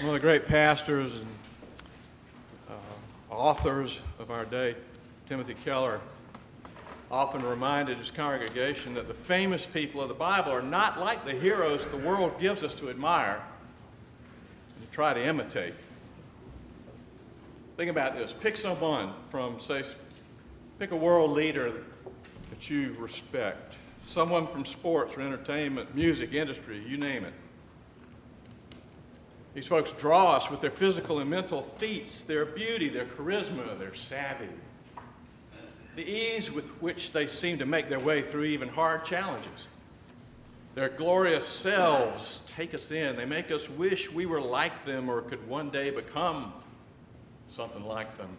One of the great pastors and uh, authors of our day, Timothy Keller, often reminded his congregation that the famous people of the Bible are not like the heroes the world gives us to admire and to try to imitate. Think about this. Pick someone from, say, pick a world leader that you respect, someone from sports or entertainment, music, industry, you name it. These folks draw us with their physical and mental feats, their beauty, their charisma, their savvy, the ease with which they seem to make their way through even hard challenges. Their glorious selves take us in. They make us wish we were like them or could one day become something like them.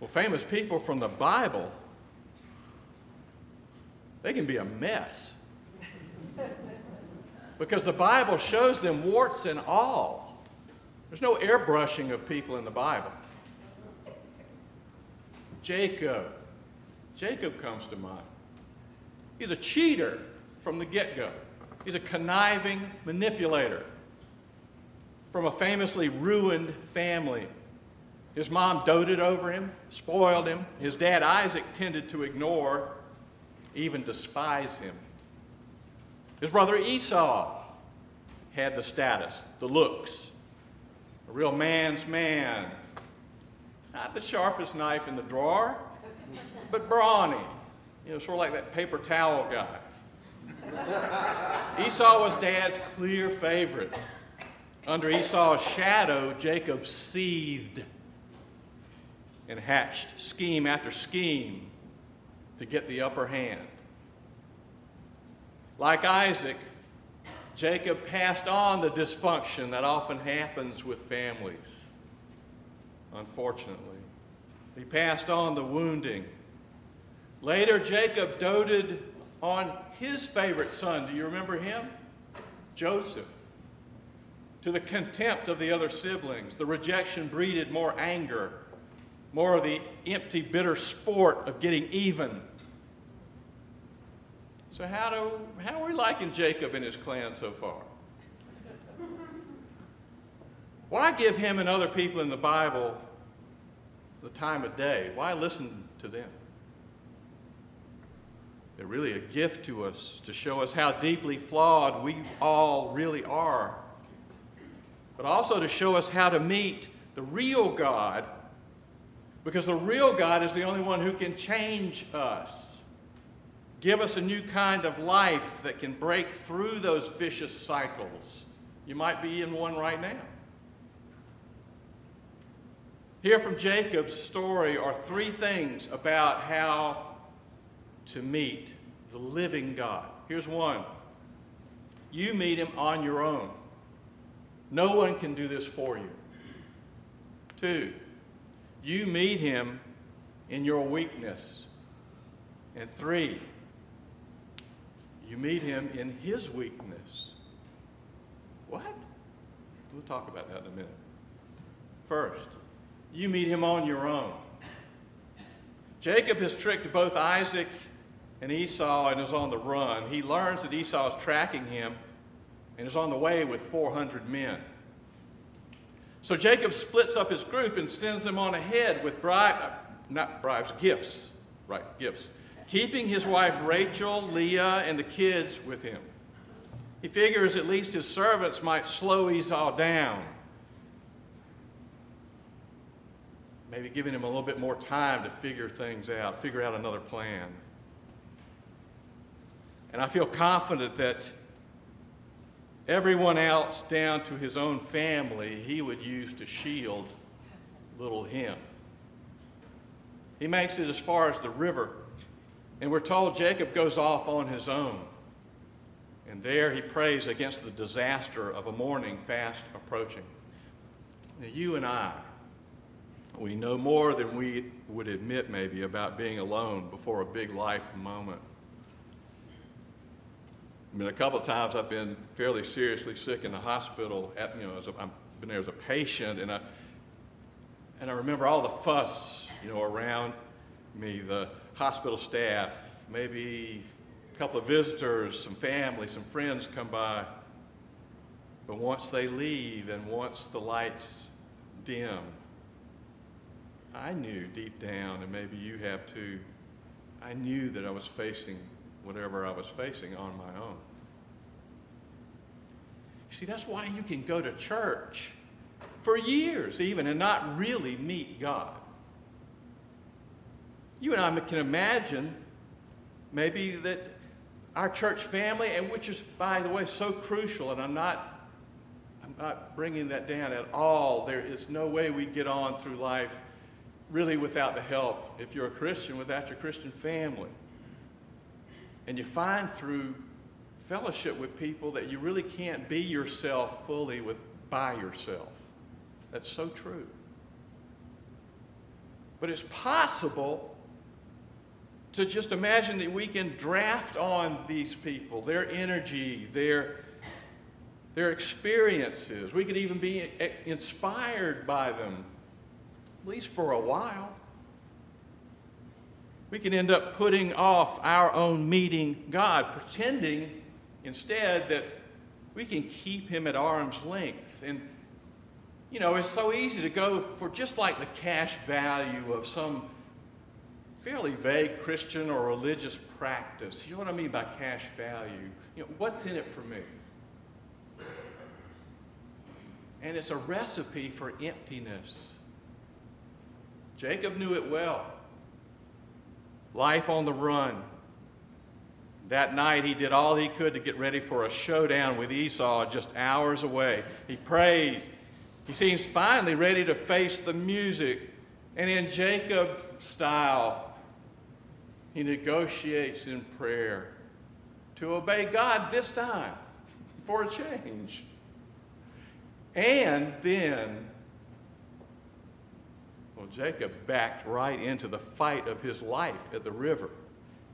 Well, famous people from the Bible, they can be a mess because the Bible shows them warts and all. There's no airbrushing of people in the Bible. Jacob. Jacob comes to mind. He's a cheater from the get go, he's a conniving manipulator from a famously ruined family. His mom doted over him, spoiled him. His dad, Isaac, tended to ignore, even despise him. His brother Esau had the status, the looks, a real man's man. Not the sharpest knife in the drawer, but brawny. You know, sort of like that paper towel guy. Esau was dad's clear favorite. Under Esau's shadow, Jacob seethed and hatched scheme after scheme to get the upper hand. Like Isaac, Jacob passed on the dysfunction that often happens with families, unfortunately. He passed on the wounding. Later, Jacob doted on his favorite son. Do you remember him? Joseph. To the contempt of the other siblings, the rejection breeded more anger, more of the empty, bitter sport of getting even so, how, do, how are we liking Jacob and his clan so far? Why give him and other people in the Bible the time of day? Why listen to them? They're really a gift to us to show us how deeply flawed we all really are, but also to show us how to meet the real God, because the real God is the only one who can change us. Give us a new kind of life that can break through those vicious cycles. You might be in one right now. Here from Jacob's story are three things about how to meet the living God. Here's one you meet him on your own. No one can do this for you. Two, you meet him in your weakness. And three, you meet him in his weakness. What? We'll talk about that in a minute. First, you meet him on your own. Jacob has tricked both Isaac and Esau and is on the run. He learns that Esau is tracking him and is on the way with 400 men. So Jacob splits up his group and sends them on ahead with bribe, not bribes, gifts, right, gifts keeping his wife Rachel, Leah, and the kids with him. He figures at least his servants might slow Esau down. Maybe giving him a little bit more time to figure things out, figure out another plan. And I feel confident that everyone else, down to his own family, he would use to shield little him. He makes it as far as the river and we're told Jacob goes off on his own. And there he prays against the disaster of a morning fast approaching. Now, you and I, we know more than we would admit, maybe, about being alone before a big life moment. I mean, a couple of times I've been fairly seriously sick in the hospital. At, you know, as a, I've been there as a patient, and I, and I remember all the fuss, you know, around me, the hospital staff, maybe a couple of visitors, some family, some friends come by. But once they leave and once the lights dim, I knew deep down, and maybe you have too, I knew that I was facing whatever I was facing on my own. You see, that's why you can go to church for years even and not really meet God. You and I can imagine maybe that our church family, and which is, by the way, so crucial, and I'm not, I'm not bringing that down at all. There is no way we get on through life really without the help, if you're a Christian, without your Christian family. And you find through fellowship with people that you really can't be yourself fully with, by yourself. That's so true. But it's possible to just imagine that we can draft on these people, their energy, their, their experiences. We could even be inspired by them, at least for a while. We can end up putting off our own meeting God, pretending instead that we can keep Him at arm's length. And, you know, it's so easy to go for just like the cash value of some fairly vague Christian or religious practice. You know what I mean by cash value? You know, what's in it for me? And it's a recipe for emptiness. Jacob knew it well. Life on the run. That night, he did all he could to get ready for a showdown with Esau just hours away. He prays. He seems finally ready to face the music. And in Jacob style, he negotiates in prayer to obey God this time for a change. And then, well, Jacob backed right into the fight of his life at the river.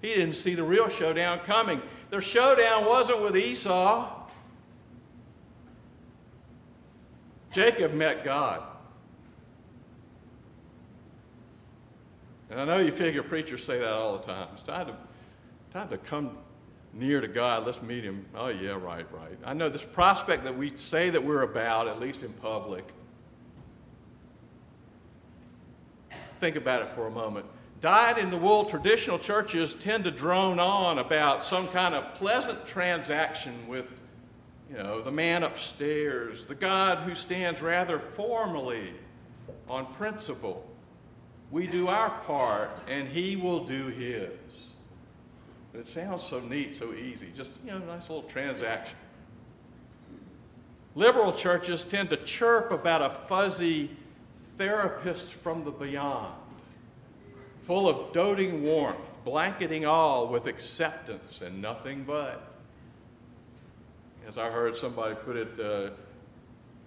He didn't see the real showdown coming. Their showdown wasn't with Esau. Jacob met God. And I know you figure preachers say that all the time. It's time to, time to come near to God. Let's meet Him. Oh, yeah, right, right. I know this prospect that we say that we're about, at least in public. Think about it for a moment. Dyed in the wool traditional churches tend to drone on about some kind of pleasant transaction with, you know, the man upstairs, the God who stands rather formally on principle. We do our part, and He will do His. It sounds so neat, so easy. Just, you know, a nice little transaction. Liberal churches tend to chirp about a fuzzy therapist from the beyond, full of doting warmth, blanketing all with acceptance and nothing but. As I heard somebody put it, uh,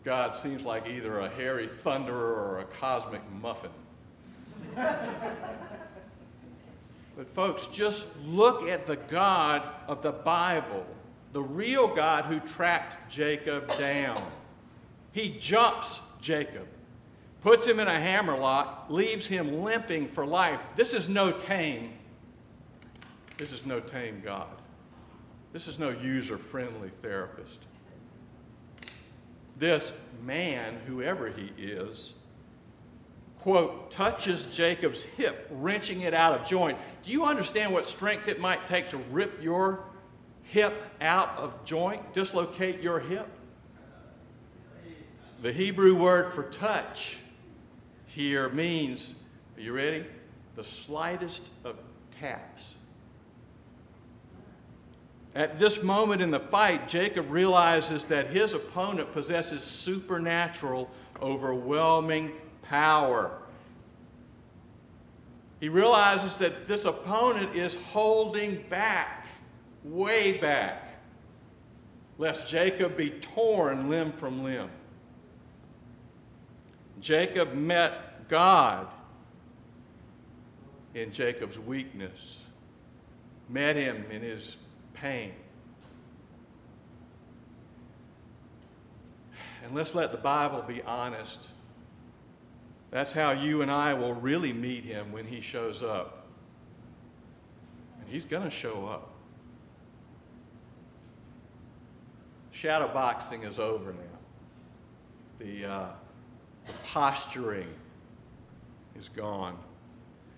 God seems like either a hairy thunderer or a cosmic muffin. But, folks, just look at the God of the Bible, the real God who tracked Jacob down. He jumps Jacob, puts him in a hammerlock, leaves him limping for life. This is no tame. This is no tame God. This is no user friendly therapist. This man, whoever he is, quote, touches Jacob's hip, wrenching it out of joint. Do you understand what strength it might take to rip your hip out of joint, dislocate your hip? The Hebrew word for touch here means, are you ready? The slightest of taps. At this moment in the fight, Jacob realizes that his opponent possesses supernatural, overwhelming power. He realizes that this opponent is holding back, way back, lest Jacob be torn limb from limb. Jacob met God in Jacob's weakness, met him in his pain. And let's let the Bible be honest. That's how you and I will really meet him when he shows up. And he's going to show up. shadow boxing is over now. The, uh, the posturing is gone.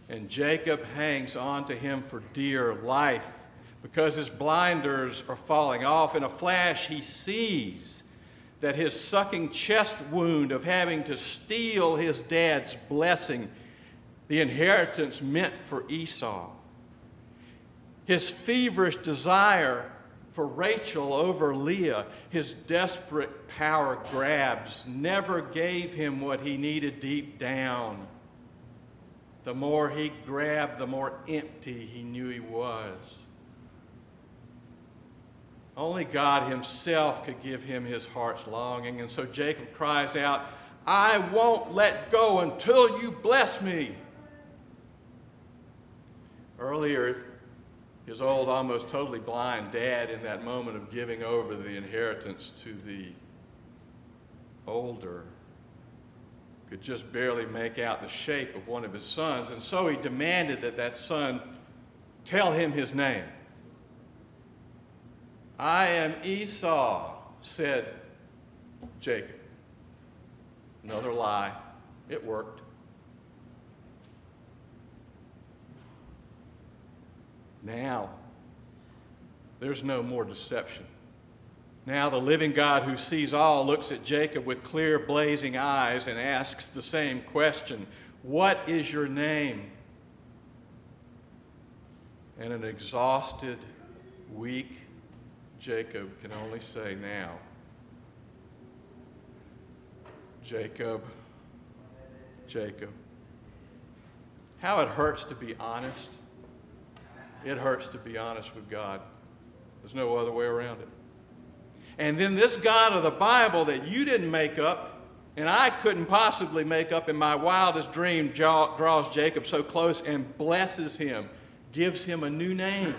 And Jacob hangs on to him for dear life because his blinders are falling off. In a flash, he sees that his sucking chest wound of having to steal his dad's blessing, the inheritance meant for Esau, his feverish desire for Rachel over Leah, his desperate power grabs never gave him what he needed deep down. The more he grabbed, the more empty he knew he was. Only God Himself could give him his heart's longing. And so Jacob cries out, I won't let go until you bless me. Earlier, his old, almost totally blind dad, in that moment of giving over the inheritance to the older, could just barely make out the shape of one of his sons. And so he demanded that that son tell him his name. I am Esau, said Jacob. Another lie. It worked. Now, there's no more deception. Now, the living God who sees all looks at Jacob with clear, blazing eyes and asks the same question What is your name? And an exhausted, weak, Jacob can only say now, Jacob, Jacob. How it hurts to be honest. It hurts to be honest with God. There's no other way around it. And then this God of the Bible that you didn't make up, and I couldn't possibly make up in my wildest dream, draws Jacob so close and blesses him, gives him a new name.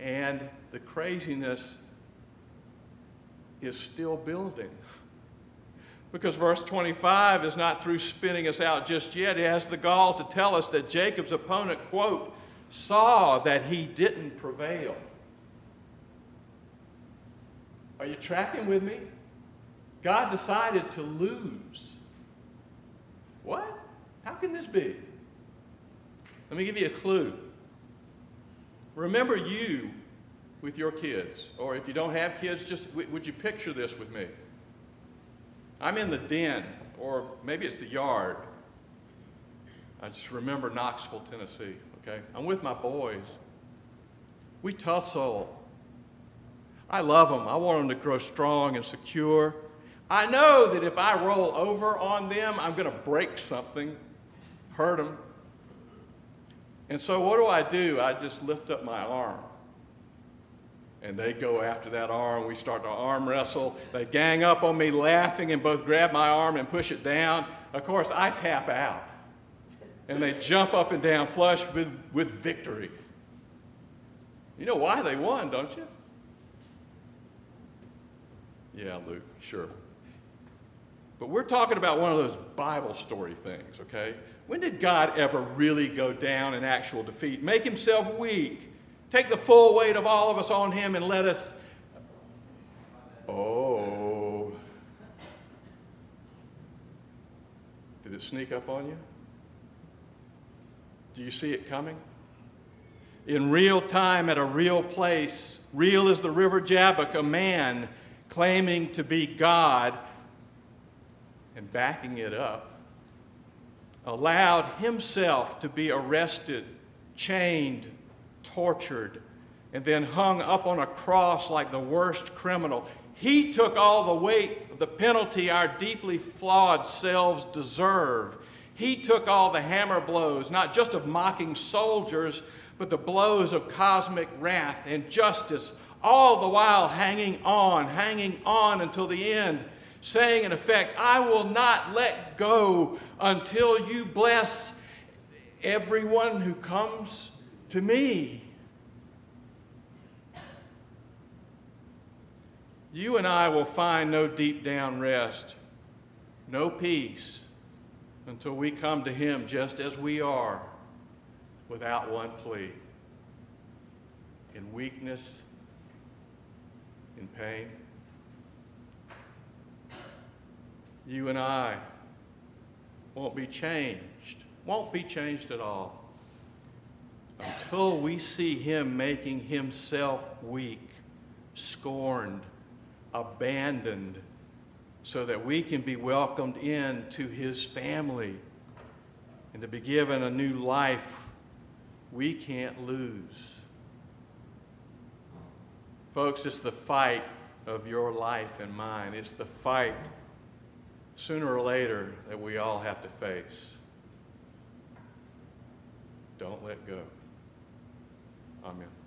And the craziness is still building. Because verse 25 is not through spinning us out just yet. It has the gall to tell us that Jacob's opponent, quote, saw that he didn't prevail. Are you tracking with me? God decided to lose. What? How can this be? Let me give you a clue. Remember you with your kids. Or if you don't have kids, just would you picture this with me? I'm in the den, or maybe it's the yard. I just remember Knoxville, Tennessee, okay? I'm with my boys. We tussle. I love them. I want them to grow strong and secure. I know that if I roll over on them, I'm going to break something, hurt them. And so what do I do? I just lift up my arm and they go after that arm. We start to arm wrestle. They gang up on me laughing and both grab my arm and push it down. Of course, I tap out. And they jump up and down, flush with, with victory. You know why they won, don't you? Yeah, Luke, sure. But we're talking about one of those Bible story things, okay? When did God ever really go down in actual defeat? Make himself weak Take the full weight of all of us on him and let us. Oh. Did it sneak up on you? Do you see it coming? In real time, at a real place, real as the river Jabbok, a man claiming to be God and backing it up, allowed himself to be arrested, chained, tortured, and then hung up on a cross like the worst criminal. He took all the weight, the penalty our deeply flawed selves deserve. He took all the hammer blows, not just of mocking soldiers, but the blows of cosmic wrath and justice, all the while hanging on, hanging on until the end, saying, in effect, I will not let go until you bless everyone who comes to me. you and I will find no deep down rest, no peace, until we come to Him just as we are, without one plea. In weakness, in pain. You and I won't be changed, won't be changed at all until we see him making himself weak, scorned, abandoned, so that we can be welcomed into his family and to be given a new life we can't lose. Folks, it's the fight of your life and mine. It's the fight sooner or later that we all have to face. Don't let go. 아멘.